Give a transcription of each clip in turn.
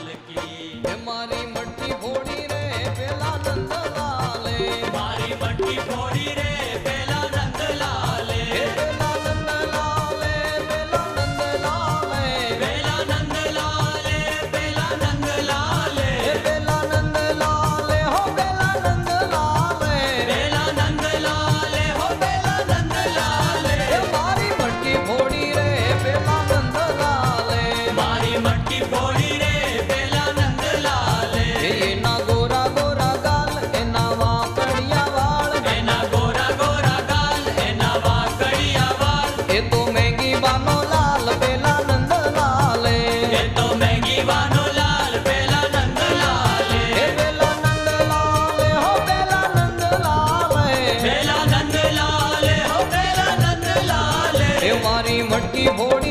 हमारी मट्टी फोड़ी रे बेला नंद लाल। हमारी मट्टी फोड़ी रे की भोड़ी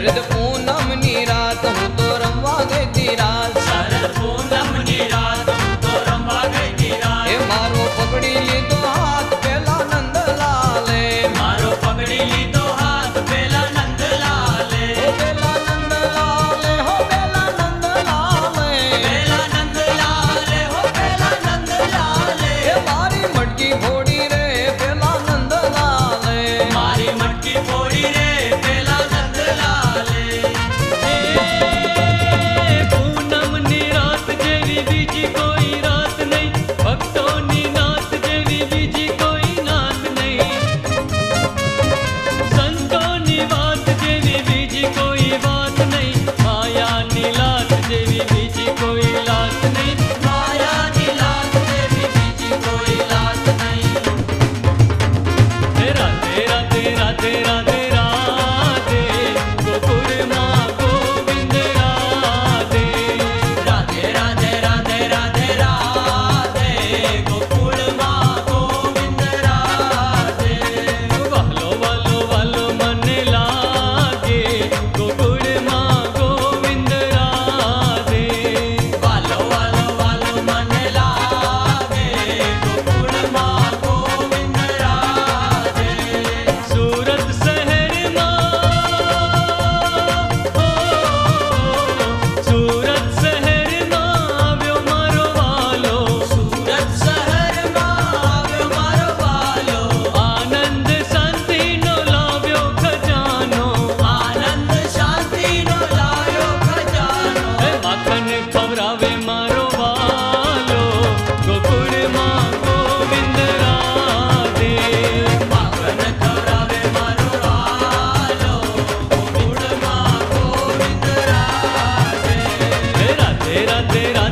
Перед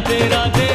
राधे राधे।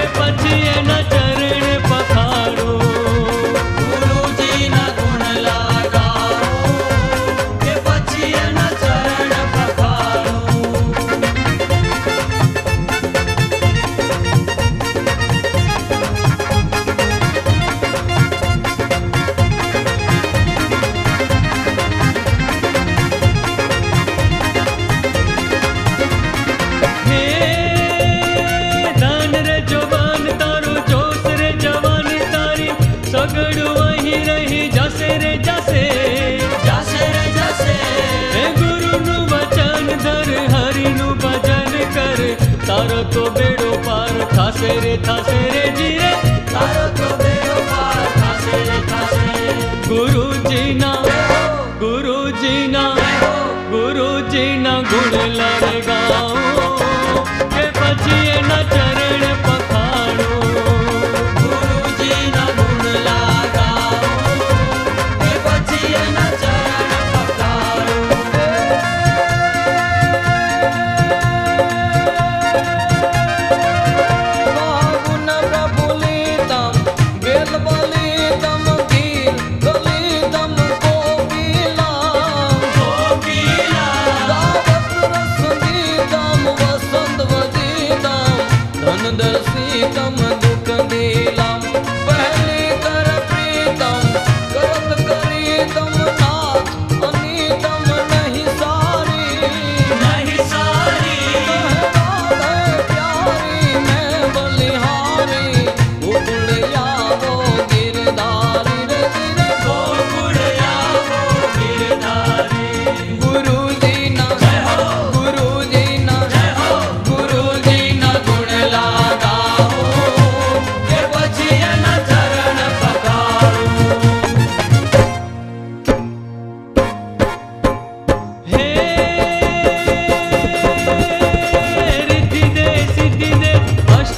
કે પછી એના ચરણ પખાડો तारो तो बेड़ो पार, थासे रे थासे रे जी तारो तो बेड़ो पार, थासे रे, थासे गुरु जी ना गुरु जी ना गुरु जी ना गुण लगाओ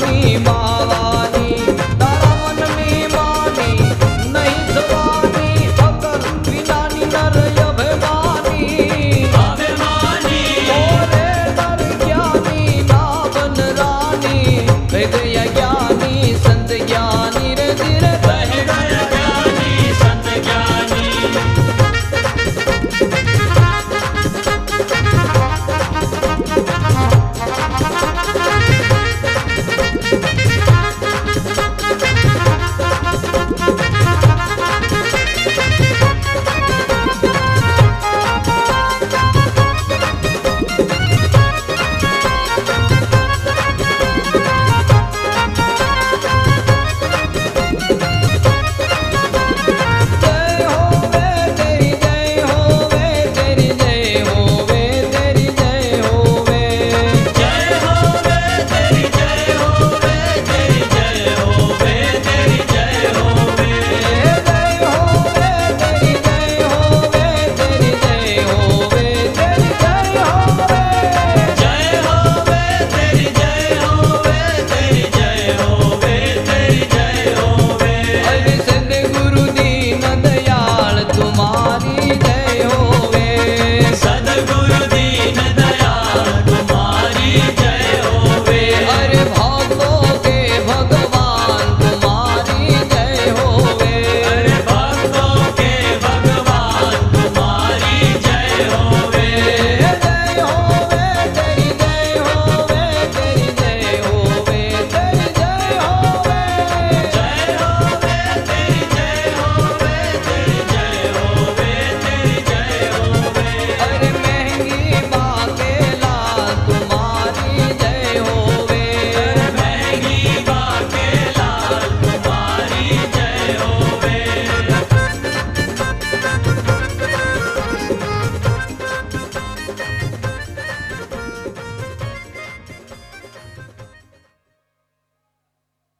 me